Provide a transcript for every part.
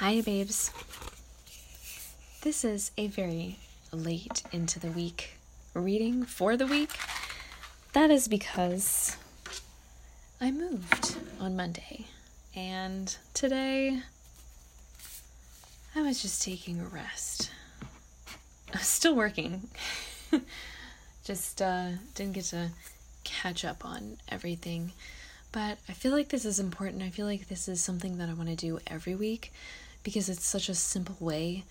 Hi, babes. This is a very late into the week reading for the week. That is because I moved on Monday, and today I was just taking a rest. I'm still working. just uh, didn't get to catch up on everything. But I feel like this is important. I feel like this is something that I want to do every week because it's such a simple way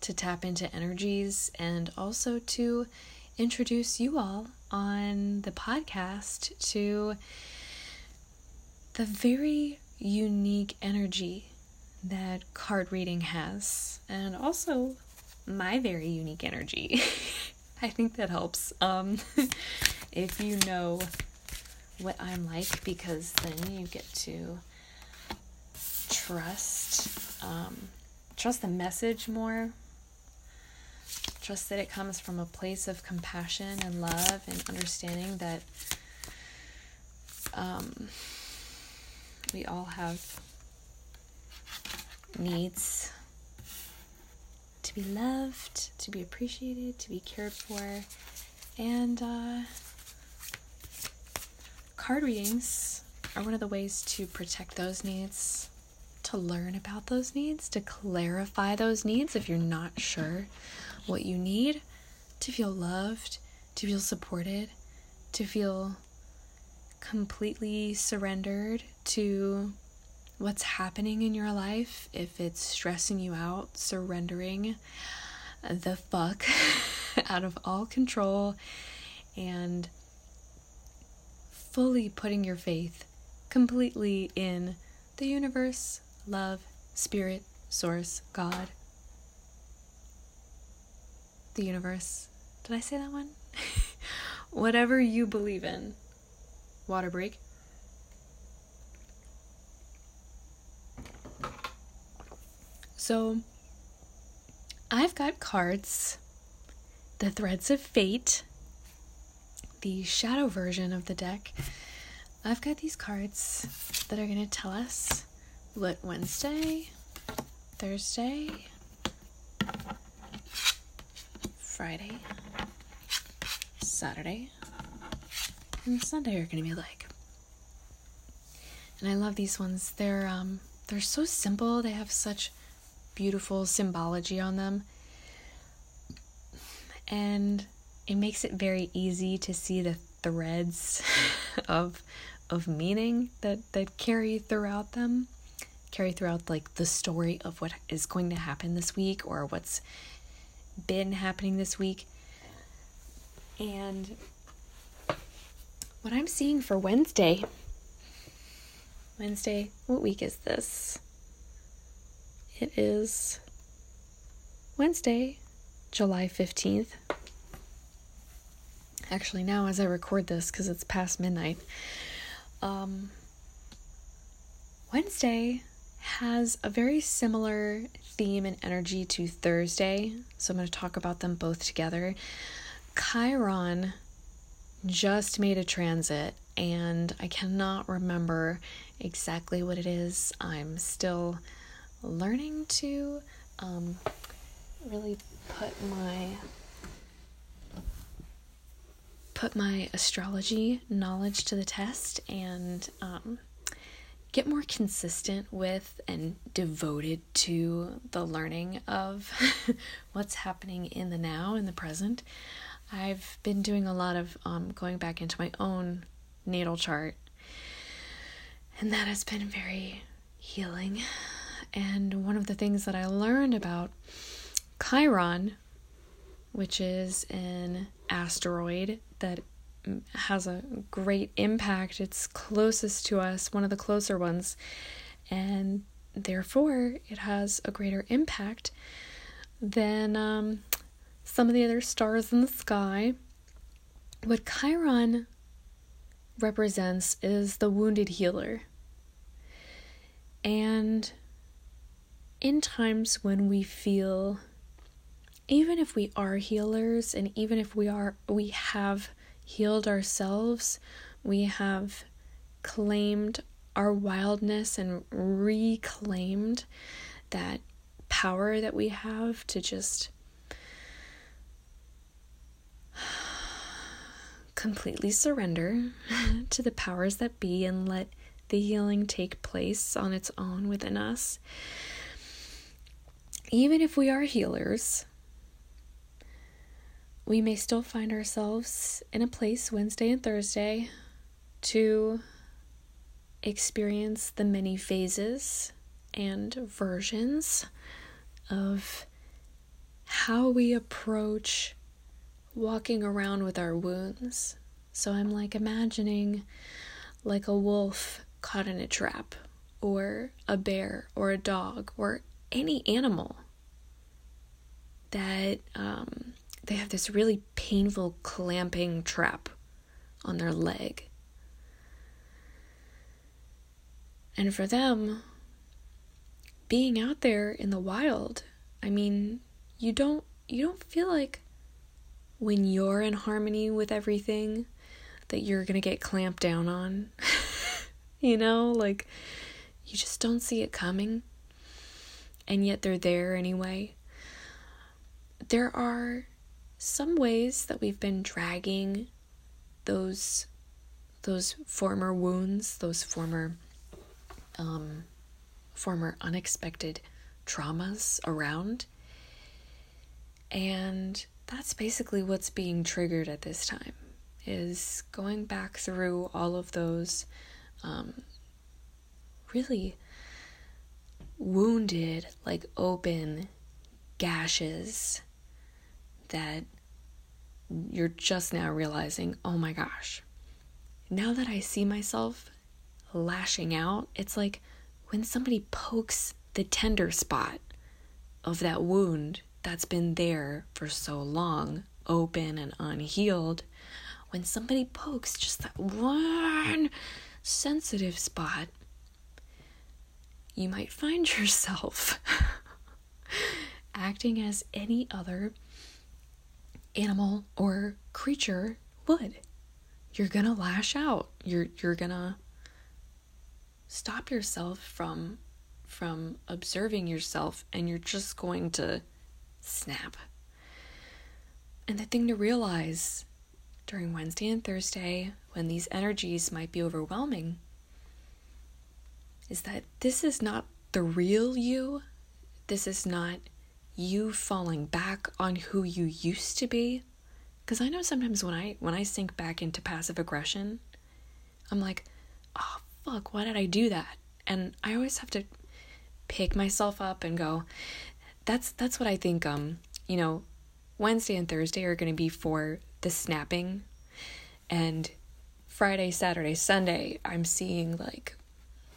to tap into energies and also to introduce you all on the podcast to the very unique energy that card reading has, and also my very unique energy. I think that helps. Um, if you know what I'm like because then you get to trust um, trust the message more. Trust that it comes from a place of compassion and love and understanding that um, we all have needs to be loved, to be appreciated, to be cared for, and uh, card readings are one of the ways to protect those needs, to learn about those needs, to clarify those needs if you're not sure what you need, to feel loved, to feel supported, to feel completely surrendered to what's happening in your life. If it's stressing you out, surrendering the fuck out of all control and fully putting your faith completely in the universe, love, spirit, source, God. The universe. Did I say that one? Whatever you believe in. Water break. So, I've got cards, the Threads of Fate, the shadow version of the deck, I've got these cards that are going to tell us what Wednesday, Thursday, Friday, Saturday, and Sunday are going to be like. And I love these ones. They're um they're so simple. They have such beautiful symbology on them. And it makes it very easy to see the threads of of meaning that that carry throughout them carry throughout like the story of what is going to happen this week or what's been happening this week. And what i'm seeing for wednesday wednesday what week is this? It is wednesday july 15th actually now as I record this because it's past midnight. Um, Wednesday has a very similar theme and energy to Thursday, so I'm going to talk about them both together. Chiron just made a transit, and I cannot remember exactly what it is. I'm still learning to um, really put my put my astrology knowledge to the test and um, get more consistent with and devoted to the learning of what's happening in the now, in the present. I've been doing a lot of um, going back into my own natal chart, and that has been very healing. And one of the things that I learned about Chiron, which is an asteroid that has a great impact. It's closest to us, one of the closer ones, and therefore it has a greater impact than um, some of the other stars in the sky. What Chiron represents is the wounded healer. And in times when we feel even if we are healers and even if we are we have healed ourselves, we have claimed our wildness and reclaimed that power that we have to just completely surrender to the powers that be and let the healing take place on its own within us. Even if we are healers, we may still find ourselves in a place Wednesday and Thursday to experience the many phases and versions of how we approach walking around with our wounds. So I'm like imagining like a wolf caught in a trap, or a bear, or a dog, or any animal that um, they have this really painful clamping trap on their leg. And for them, being out there in the wild, I mean, you don't you don't feel like when you're in harmony with everything that you're going to get clamped down on. you know, like you just don't see it coming. And yet they're there anyway. There are some ways that we've been dragging those those former wounds, those former um former unexpected traumas around. And that's basically what's being triggered at this time is going back through all of those um, really wounded, like open gashes that you're just now realizing, oh my gosh, now that I see myself lashing out, it's like when somebody pokes the tender spot of that wound that's been there for so long, open and unhealed, when somebody pokes just that one sensitive spot, you might find yourself acting as any other animal or creature would. You're going to lash out. You're you're going to stop yourself from from observing yourself and you're just going to snap. And the thing to realize during Wednesday and Thursday, when these energies might be overwhelming, is that this is not the real you. This is not you falling back on who you used to be. Because I know sometimes when I when I sink back into passive aggression, I'm like, oh fuck, why did I do that? And I always have to pick myself up and go, that's that's what I think um, you know, Wednesday and Thursday are going to be for the snapping and Friday, Saturday, Sunday I'm seeing like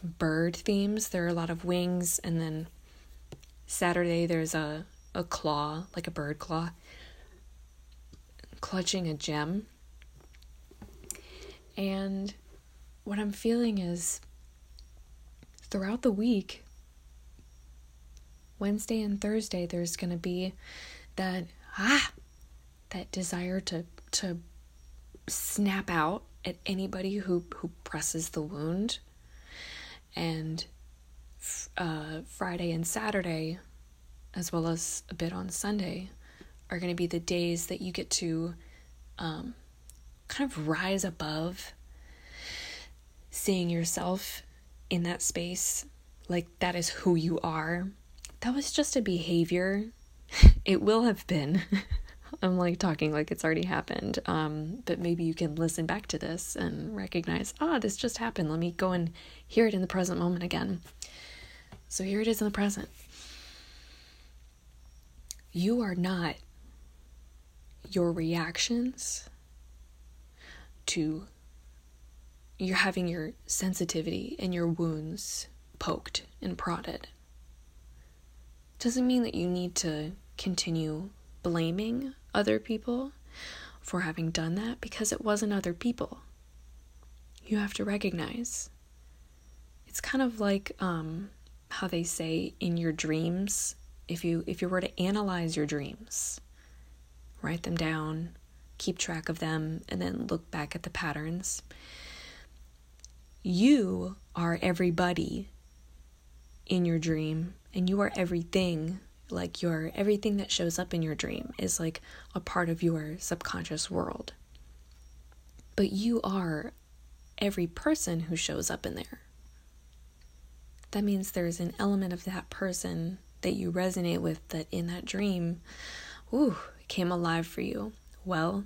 bird themes. There are a lot of wings and then Saturday there's a a claw, like a bird claw clutching a gem. And what I'm feeling is throughout the week Wednesday and Thursday there's going to be that ah that desire to to snap out at anybody who who presses the wound and uh, Friday and Saturday as well as a bit on Sunday are going to be the days that you get to um, kind of rise above seeing yourself in that space like that is who you are that was just a behavior. It will have been. I'm like talking like it's already happened. Um, but maybe you can listen back to this and recognize, ah, oh, this just happened. Let me go and hear it in the present moment again. So here it is in the present. You are not your reactions to you're having your sensitivity and your wounds poked and prodded doesn't mean that you need to continue blaming other people for having done that because it wasn't other people. You have to recognize. It's kind of like um, how they say in your dreams, if you if you were to analyze your dreams, write them down, keep track of them, and then look back at the patterns. You are everybody in your dream and you are everything like your everything that shows up in your dream is like a part of your subconscious world. But you are every person who shows up in there. That means there's an element of that person that you resonate with that in that dream, ooh, came alive for you. Well,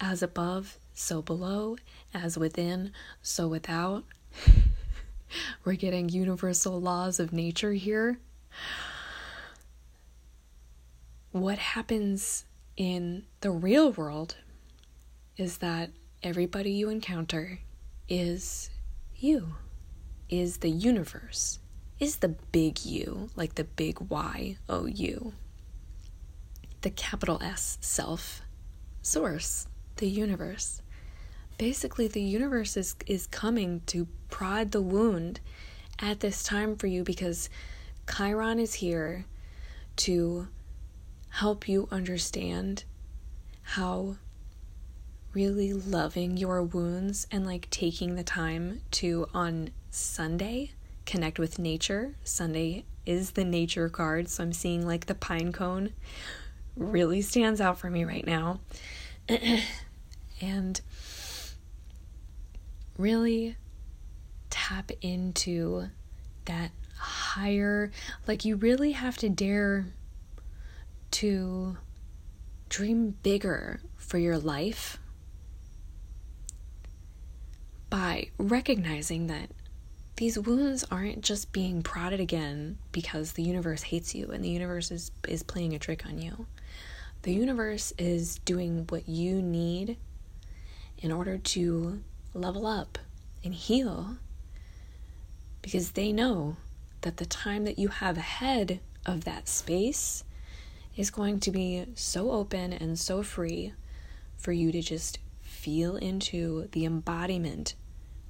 as above, so below, as within, so without. We're getting universal laws of nature here. What happens in the real world is that everybody you encounter is you, is the universe, is the big U, like the big Y O U, the capital S self, source, the universe. Basically, the universe is, is coming to prod the wound at this time for you because Chiron is here to help you understand how really loving your wounds and like taking the time to on Sunday connect with nature. Sunday is the nature card, so I'm seeing like the pine cone really stands out for me right now. and really tap into that higher, like, you really have to dare to dream bigger for your life by recognizing that these wounds aren't just being prodded again because the universe hates you and the universe is, is playing a trick on you. The universe is doing what you need in order to level up and heal because they know that the time that you have ahead of that space is going to be so open and so free for you to just feel into the embodiment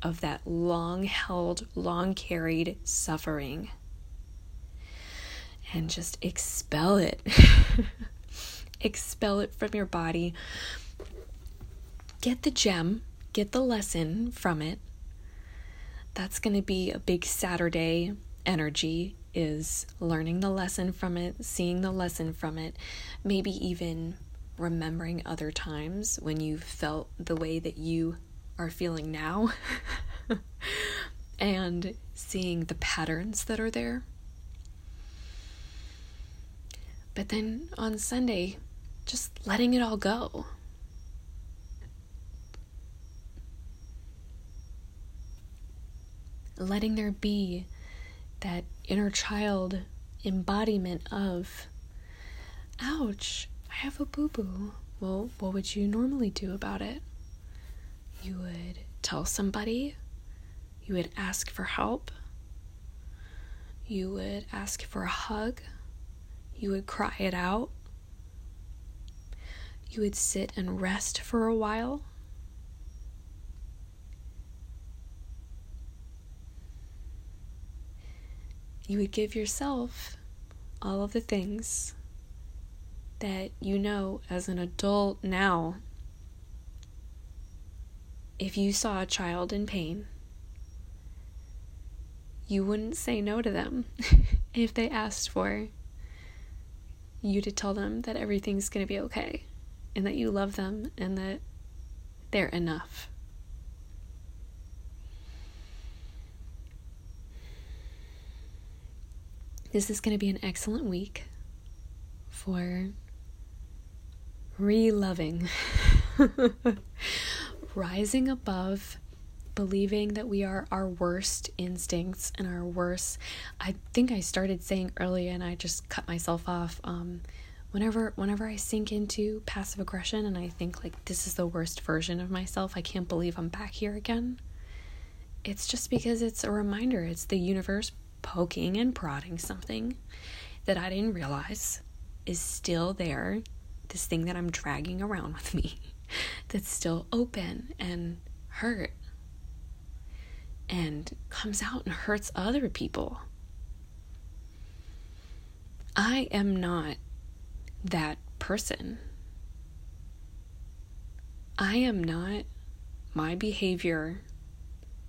of that long held, long carried suffering and just expel it. expel it from your body. Get the gem, get the lesson from it. That's going to be a big Saturday energy is learning the lesson from it, seeing the lesson from it, maybe even remembering other times when you felt the way that you are feeling now and seeing the patterns that are there. But then on Sunday, just letting it all go. Letting there be that inner child embodiment of, ouch, I have a boo boo. Well, what would you normally do about it? You would tell somebody, you would ask for help, you would ask for a hug, you would cry it out, you would sit and rest for a while. You would give yourself all of the things that you know as an adult now. If you saw a child in pain, you wouldn't say no to them if they asked for you to tell them that everything's going to be okay and that you love them and that they're enough. This is going to be an excellent week for re loving, rising above, believing that we are our worst instincts and our worst. I think I started saying earlier and I just cut myself off. Um, whenever whenever I sink into passive aggression and I think like this is the worst version of myself, I can't believe I'm back here again. It's just because it's a reminder. It's the universe poking and prodding something that I didn't realize is still there. This thing that I'm dragging around with me that's still open and hurt and comes out and hurts other people. I am not that person. I am not my behavior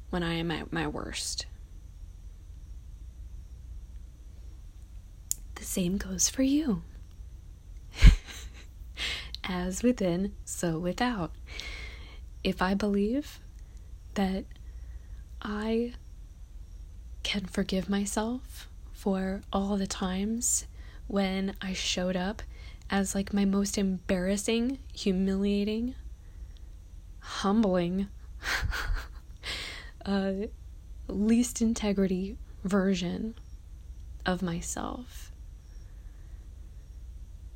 when I am at my worst. The same goes for you. As within, so without. If I believe that I can forgive myself for all the times when I showed up as like my most embarrassing, humiliating, humbling, uh, least integrity version of myself.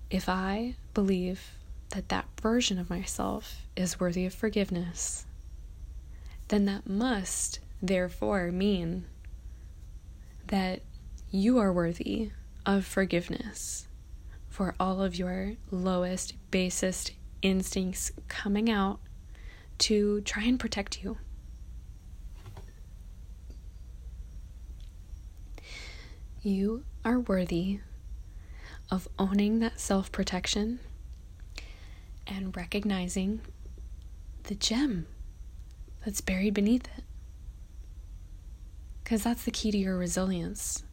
If I believe that that version of myself is worthy of forgiveness, then that must therefore mean that you are worthy of forgiveness for all of your lowest, basest instincts coming out to try and protect you. You are worthy of owning that self protection and recognizing the gem that's buried beneath it. Because that's the key to your resilience.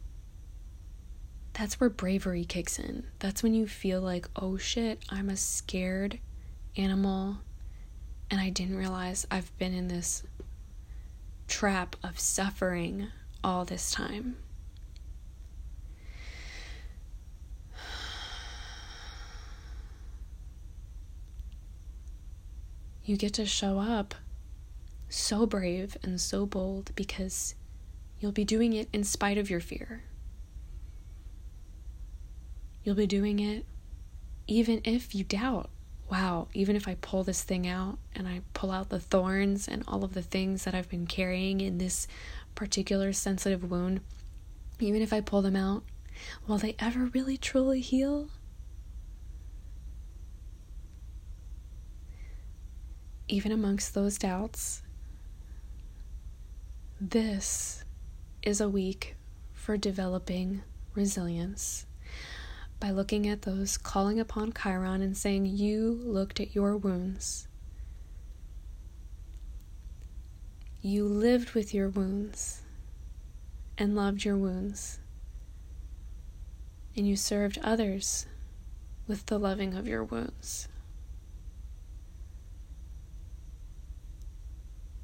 That's where bravery kicks in. That's when you feel like, oh shit, I'm a scared animal and I didn't realize I've been in this trap of suffering all this time. You get to show up so brave and so bold because you'll be doing it in spite of your fear. You'll be doing it even if you doubt wow, even if I pull this thing out and I pull out the thorns and all of the things that I've been carrying in this particular sensitive wound, even if I pull them out, will they ever really truly heal? Even amongst those doubts, this is a week for developing resilience by looking at those calling upon Chiron and saying, You looked at your wounds. You lived with your wounds and loved your wounds. And you served others with the loving of your wounds.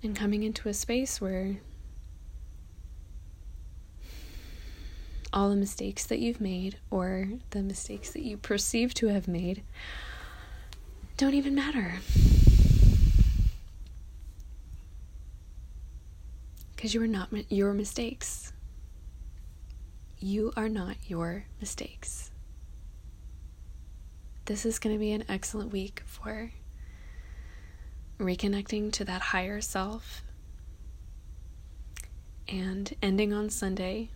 And coming into a space where all the mistakes that you've made or the mistakes that you perceive to have made don't even matter. Because you are not your mistakes. You are not your mistakes. This is going to be an excellent week for reconnecting to that higher self and ending on Sunday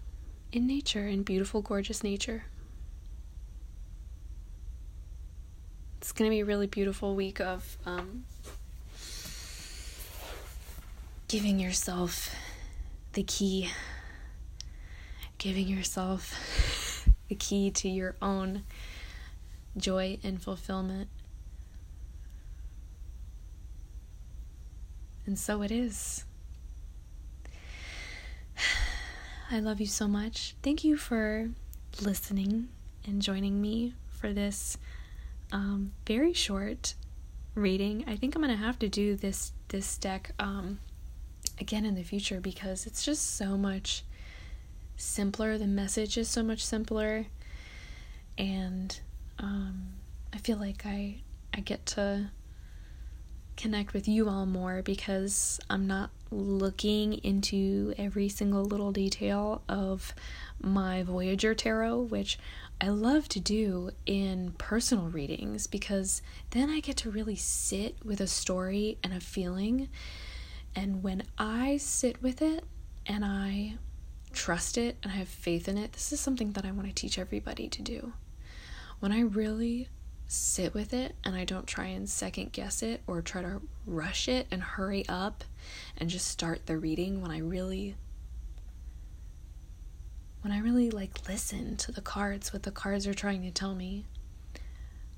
in nature, in beautiful, gorgeous nature. It's going to be a really beautiful week of um, giving yourself the key, giving yourself the key to your own joy and fulfillment. And so it is. I love you so much. Thank you for listening and joining me for this um, very short reading. I think I'm gonna have to do this this deck um, again in the future because it's just so much simpler. The message is so much simpler, and um, I feel like I I get to connect with you all more because I'm not looking into every single little detail of my Voyager tarot, which I love to do in personal readings because then I get to really sit with a story and a feeling. And when I sit with it and I trust it and I have faith in it, this is something that I want to teach everybody to do. When I really sit with it and I don't try and second guess it or try to rush it and hurry up and just start the reading when I really when I really like listen to the cards what the cards are trying to tell me.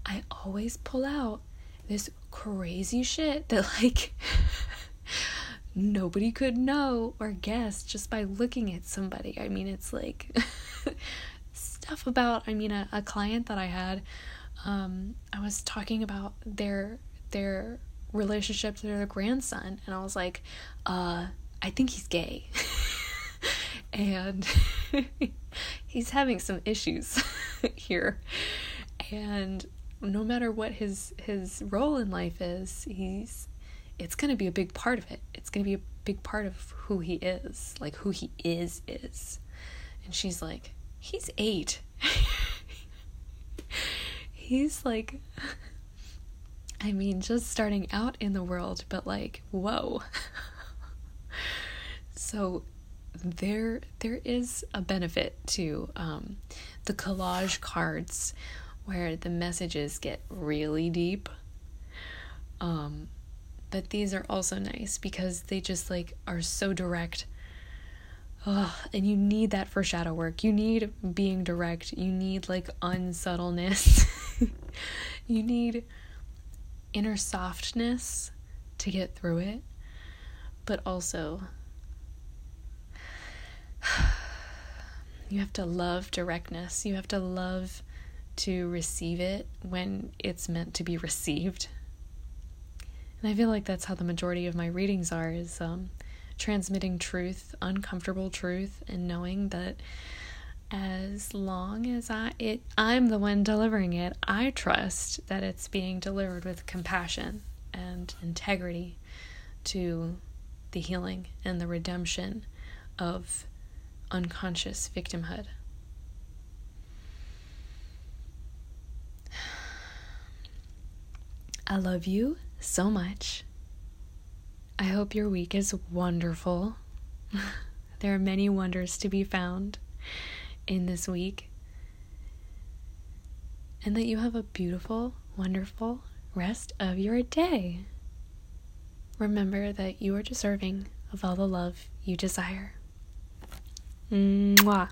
I always pull out this crazy shit that like nobody could know or guess just by looking at somebody. I mean it's like stuff about I mean a, a client that I had um I was talking about their their relationship to their grandson and I was like uh I think he's gay. And he's having some issues here. And no matter what his his role in life is he's it's going to be a big part of it. It's going to be a big part of who he is like who he is is. And she's like he's 8 he's like i mean just starting out in the world but like whoa so there there is a benefit to um, the collage cards where the messages get really deep. Um, but these are also nice because they just like are so direct. Ugh, and you need that for shadow work. You need being direct. You need like unsubtleness. you need inner softness to get through it. But also you have to love directness. You have to love to receive it when it's meant to be received. And I feel like that's how the majority of my readings are is um, transmitting truth, uncomfortable truth, and knowing that as long as I it I'm the one delivering it, I trust that it's being delivered with compassion and integrity to the healing and the redemption of unconscious victimhood. I love you so much. I hope your week is wonderful. there are many wonders to be found in this week. And that you have a beautiful, wonderful rest of your day. Remember that you are deserving of all the love you desire. Mwah.